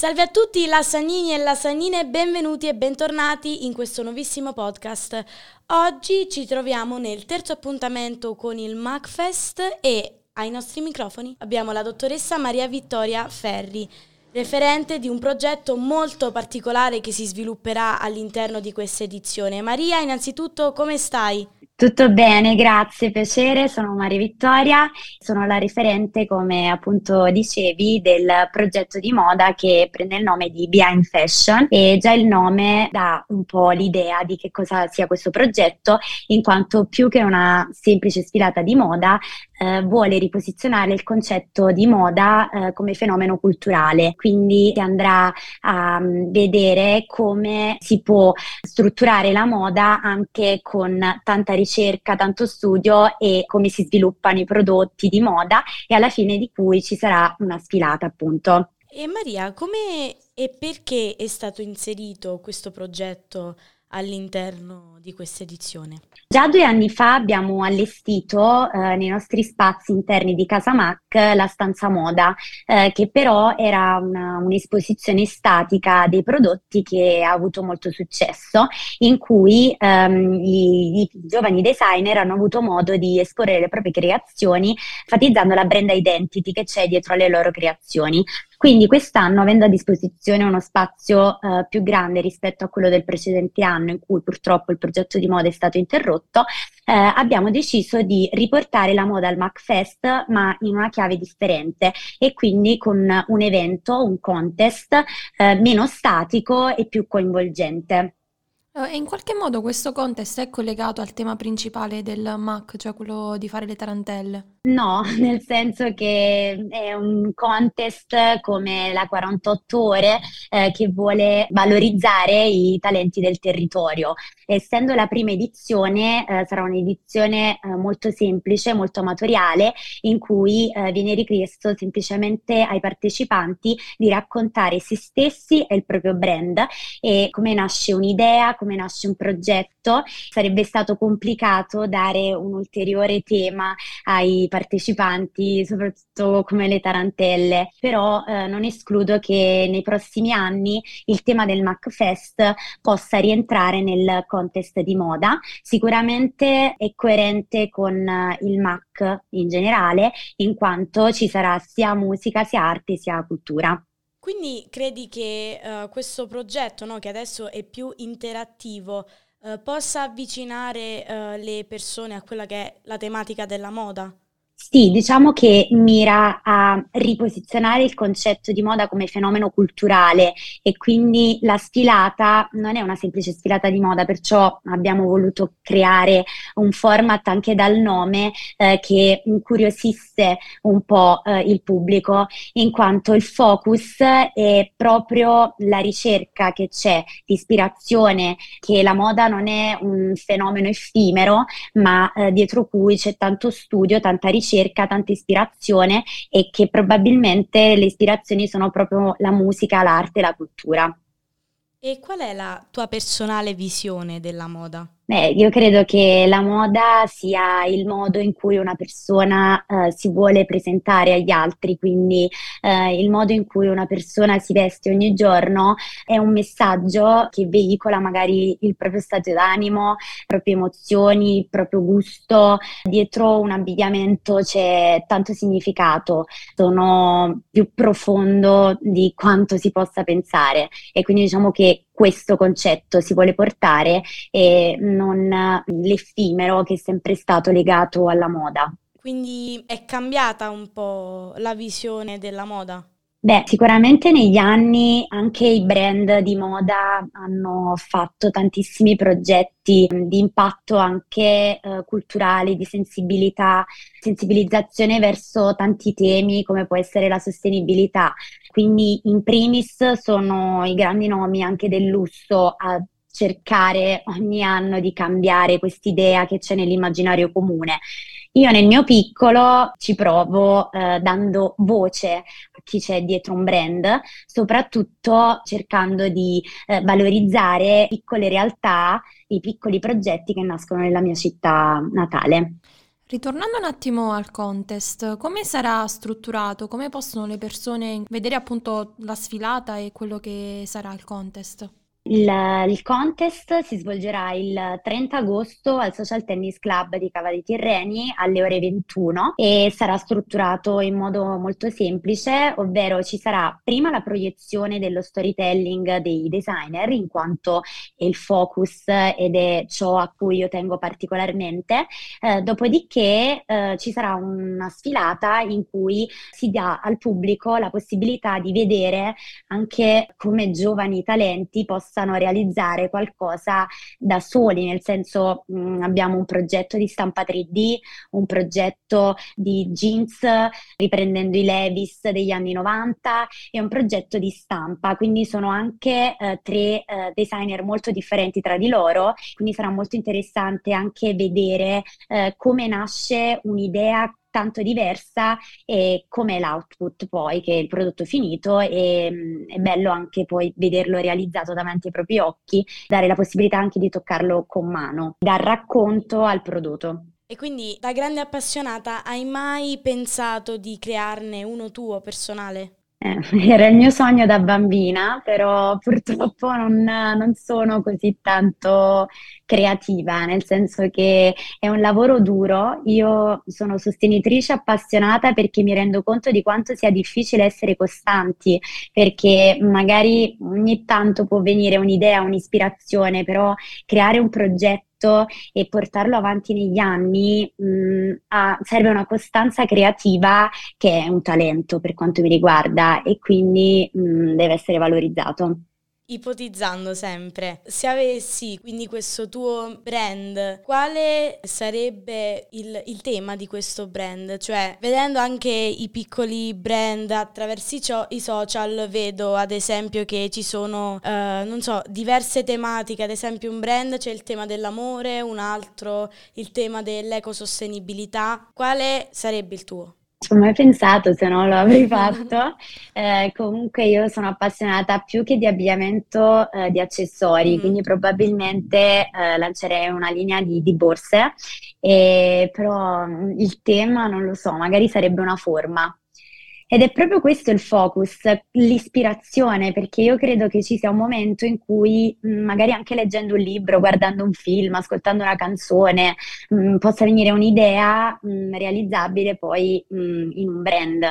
Salve a tutti lassagnini e lassagnine, benvenuti e bentornati in questo nuovissimo podcast. Oggi ci troviamo nel terzo appuntamento con il MacFest e ai nostri microfoni abbiamo la dottoressa Maria Vittoria Ferri, referente di un progetto molto particolare che si svilupperà all'interno di questa edizione. Maria, innanzitutto come stai? Tutto bene, grazie, piacere. Sono Maria Vittoria, sono la referente, come appunto dicevi, del progetto di moda che prende il nome di Behind Fashion e già il nome dà un po' l'idea di che cosa sia questo progetto, in quanto più che una semplice sfilata di moda eh, vuole riposizionare il concetto di moda eh, come fenomeno culturale, quindi si andrà a um, vedere come si può strutturare la moda anche con tanta ricerca ricerca, tanto studio e come si sviluppano i prodotti di moda e alla fine di cui ci sarà una sfilata appunto. E Maria, come e perché è stato inserito questo progetto all'interno di questa edizione? Già due anni fa abbiamo allestito eh, nei nostri spazi interni di Casa Mac la stanza moda, eh, che però era una, un'esposizione statica dei prodotti che ha avuto molto successo, in cui ehm, i, i, giovani designer hanno avuto modo di esporre le proprie creazioni, enfatizzando la brand identity che c'è dietro alle loro creazioni. Quindi quest'anno, avendo a disposizione uno spazio eh, più grande rispetto a quello del precedente anno, in cui purtroppo il progetto di moda è stato interrotto, eh, abbiamo deciso di riportare la moda al MacFest, ma in una chiave differente e quindi con un evento, un contest eh, meno statico e più coinvolgente. E in qualche modo questo contest è collegato al tema principale del MAC, cioè quello di fare le tarantelle? No, nel senso che è un contest come la 48 ore eh, che vuole valorizzare i talenti del territorio. Essendo la prima edizione, eh, sarà un'edizione eh, molto semplice, molto amatoriale, in cui eh, viene richiesto semplicemente ai partecipanti di raccontare se stessi e il proprio brand e come nasce un'idea, come nasce un progetto. Sarebbe stato complicato dare un ulteriore tema ai partecipanti, soprattutto come le tarantelle, però eh, non escludo che nei prossimi anni il tema del MacFest possa rientrare nel contest di moda. Sicuramente è coerente con eh, il Mac in generale, in quanto ci sarà sia musica, sia arte, sia cultura. Quindi credi che uh, questo progetto, no, che adesso è più interattivo, uh, possa avvicinare uh, le persone a quella che è la tematica della moda? Sì, diciamo che mira a riposizionare il concetto di moda come fenomeno culturale e quindi la sfilata non è una semplice sfilata di moda, perciò abbiamo voluto creare un format anche dal nome eh, che incuriosisse un po' eh, il pubblico, in quanto il focus è proprio la ricerca che c'è di ispirazione, che la moda non è un fenomeno effimero, ma eh, dietro cui c'è tanto studio, tanta ricerca ricerca, tanta ispirazione e che probabilmente le ispirazioni sono proprio la musica, l'arte, la cultura. E qual è la tua personale visione della moda? Beh, io credo che la moda sia il modo in cui una persona eh, si vuole presentare agli altri, quindi eh, il modo in cui una persona si veste ogni giorno è un messaggio che veicola magari il proprio stato d'animo, le proprie emozioni, il proprio gusto. Dietro un abbigliamento c'è tanto significato, sono più profondo di quanto si possa pensare e quindi diciamo che questo concetto si vuole portare e non l'effimero che è sempre stato legato alla moda. Quindi è cambiata un po' la visione della moda? Beh, sicuramente negli anni anche i brand di moda hanno fatto tantissimi progetti di impatto anche eh, culturali, di sensibilità, sensibilizzazione verso tanti temi come può essere la sostenibilità. Quindi in primis sono i grandi nomi anche del lusso a cercare ogni anno di cambiare quest'idea che c'è nell'immaginario comune. Io nel mio piccolo ci provo eh, dando voce chi c'è dietro un brand, soprattutto cercando di eh, valorizzare piccole realtà, i piccoli progetti che nascono nella mia città natale. Ritornando un attimo al contest, come sarà strutturato? Come possono le persone vedere appunto la sfilata e quello che sarà il contest? Il, il, contest si svolgerà il 30 agosto al Social Tennis Club di Cava dei Tirreni alle ore 21 e sarà strutturato in modo molto semplice, ovvero ci sarà prima la proiezione dello storytelling dei designer, in quanto è il focus ed è ciò a cui io tengo particolarmente. Eh, dopodiché eh, ci sarà una sfilata in cui si dà al pubblico la possibilità di vedere anche come giovani talenti possono possano realizzare qualcosa da soli, nel senso mh, mm, abbiamo un progetto di stampa 3D, un progetto di jeans riprendendo i Levis degli anni 90 e un progetto di stampa, quindi sono anche eh, tre eh, designer molto differenti tra di loro, quindi sarà molto interessante anche vedere eh, come nasce un'idea tanto diversa e come l'output poi, che è il prodotto finito e mm, è bello anche poi vederlo realizzato davanti ai propri occhi, dare la possibilità anche di toccarlo con mano, dal racconto al prodotto. E quindi da grande appassionata hai mai pensato di crearne uno tuo personale? Eh, era il mio sogno da bambina, però purtroppo non, non, sono così tanto creativa, nel senso che è un lavoro duro. Io sono sostenitrice appassionata perché mi rendo conto di quanto sia difficile essere costanti, perché magari ogni tanto può venire un'idea, un'ispirazione, però creare un progetto progetto e portarlo avanti negli anni mh, mm, ha, serve una costanza creativa che è un talento per quanto mi riguarda e quindi mh, mm, deve essere valorizzato ipotizzando sempre, se avessi quindi questo tuo brand, quale sarebbe il, il, tema di questo brand? Cioè, vedendo anche i piccoli brand attraverso i, i social, vedo ad esempio che ci sono, eh, non so, diverse tematiche, ad esempio un brand c'è il tema dell'amore, un altro il tema dell'ecosostenibilità. Quale sarebbe il tuo? Ho mai pensato se no lo avrei fatto. Eh, comunque io sono appassionata più che di abbigliamento eh, di accessori, mm. quindi probabilmente eh, lancerei una linea di, di borse, però mm, il tema non lo so, magari sarebbe una forma. Ed è proprio questo il focus, l'ispirazione, perché io credo che ci sia un momento in cui mm, magari anche leggendo un libro, guardando un film, ascoltando una canzone, mh, mm, possa venire un'idea mh, mm, realizzabile poi mh, in un brand.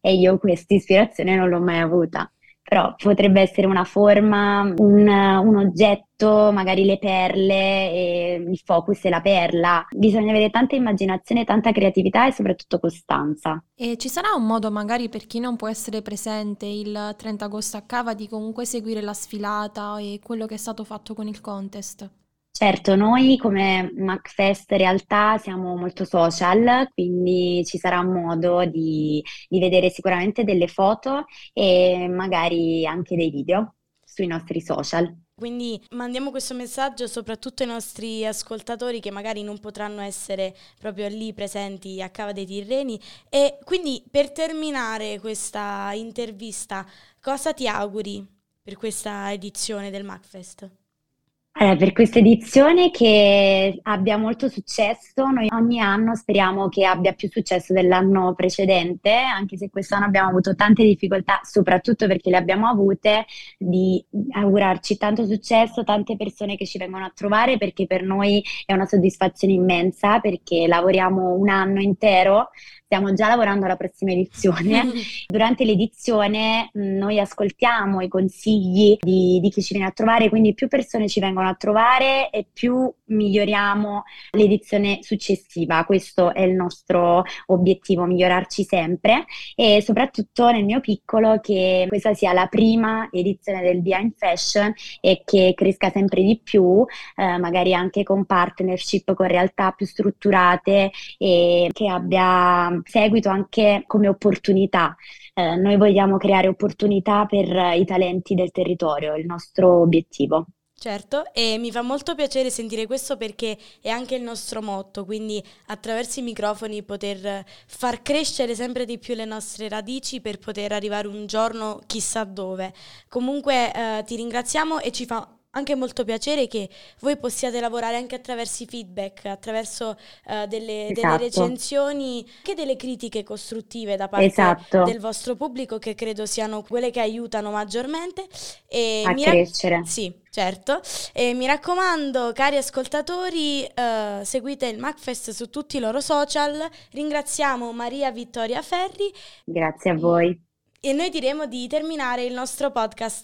E io questa ispirazione non l'ho mai avuta però potrebbe essere una forma, un, un, oggetto, magari le perle, il focus e la perla. Bisogna avere tanta immaginazione, tanta creatività e soprattutto costanza. E ci sarà un modo magari per chi non può essere presente il 30 agosto a Cava di comunque seguire la sfilata e quello che è stato fatto con il contest? Certo, noi come MacFest in realtà siamo molto social, quindi ci sarà modo di, di vedere sicuramente delle foto e magari anche dei video sui nostri social. Quindi mandiamo questo messaggio soprattutto ai nostri ascoltatori che magari non potranno essere proprio lì presenti a Cava dei Tirreni. E quindi per terminare questa intervista, cosa ti auguri per questa edizione del MacFest? Eh, per questa edizione che abbia molto successo, noi ogni anno speriamo che abbia più successo dell'anno precedente, anche se quest'anno abbiamo avuto tante difficoltà, soprattutto perché le abbiamo avute, di augurarci tanto successo, tante persone che ci vengono a trovare, perché per noi è una soddisfazione immensa, perché lavoriamo un anno intero stiamo già lavorando alla prossima edizione. Durante l'edizione mh, noi ascoltiamo i consigli di, di, chi ci viene a trovare, quindi più persone ci vengono a trovare e più miglioriamo l'edizione successiva. Questo è il nostro obiettivo, migliorarci sempre e soprattutto nel mio piccolo che questa sia la prima edizione del in Fashion e che cresca sempre di più, eh, magari anche con partnership con realtà più strutturate e che abbia seguito anche come opportunità. Eh, noi vogliamo creare opportunità per i talenti del territorio, il nostro obiettivo. Certo, e mi fa molto piacere sentire questo perché è anche il nostro motto, quindi attraverso i microfoni poter far crescere sempre di più le nostre radici per poter arrivare un giorno chissà dove. Comunque eh, ti ringraziamo e ci fa anche molto piacere che voi possiate lavorare anche attraverso i feedback, attraverso uh, delle, esatto. delle, recensioni, anche delle critiche costruttive da parte esatto. del vostro pubblico che credo siano quelle che aiutano maggiormente. E a crescere. Ra- sì, certo. E mi raccomando, cari ascoltatori, uh, seguite il MacFest su tutti i loro social. Ringraziamo Maria Vittoria Ferri. Grazie a voi. E noi diremo di terminare il nostro podcast